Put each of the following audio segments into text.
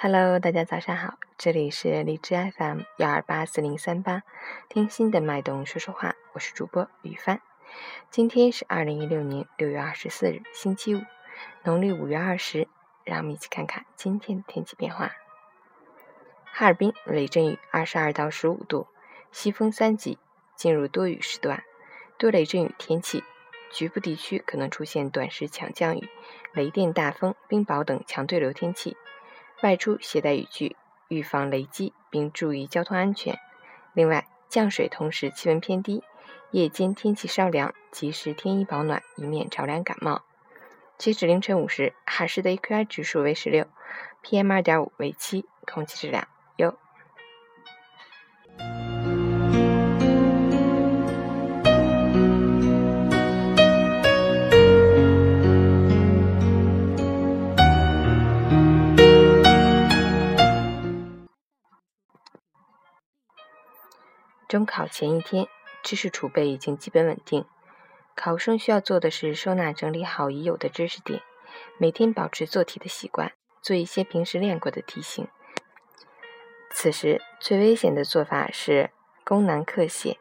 Hello，大家早上好，这里是荔枝 FM 幺二八四零三八，听心的脉动说说话，我是主播雨帆。今天是二零一六年六月二十四日，星期五，农历五月二十。让我们一起看看今天的天气变化。哈尔滨雷阵雨，二十二到十五度，西风三级，进入多雨时段，多雷阵雨天气，局部地区可能出现短时强降雨、雷电、大风、冰雹等强对流天气。外出携带雨具，预防雷击，并注意交通安全。另外，降水同时气温偏低，夜间天气稍凉，及时添衣保暖，以免着凉感冒。截止凌晨五时，海市的 AQI 指数为十六，PM 二点五为七，空气质量优。中考前一天，知识储备已经基本稳定。考生需要做的是收纳整理好已有的知识点，每天保持做题的习惯，做一些平时练过的题型。此时最危险的做法是攻难克险，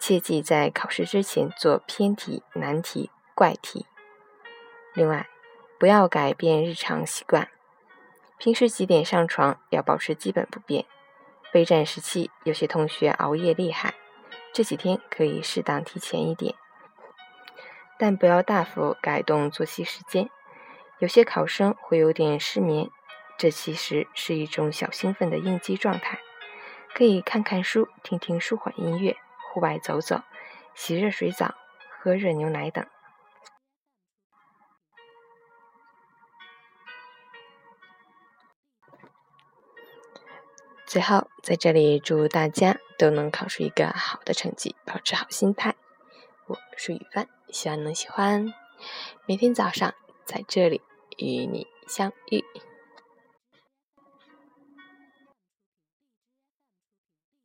切记在考试之前做偏题、难题、怪题。另外，不要改变日常习惯，平时几点上床要保持基本不变。备战时期，有些同学熬夜厉害，这几天可以适当提前一点，但不要大幅改动作息时间。有些考生会有点失眠，这其实是一种小兴奋的应激状态，可以看看书、听听舒缓音乐、户外走走、洗热水澡、喝热牛奶等。最后，在这里祝大家都能考出一个好的成绩，保持好心态。我是雨帆，希望能喜欢。每天早上在这里与你相遇。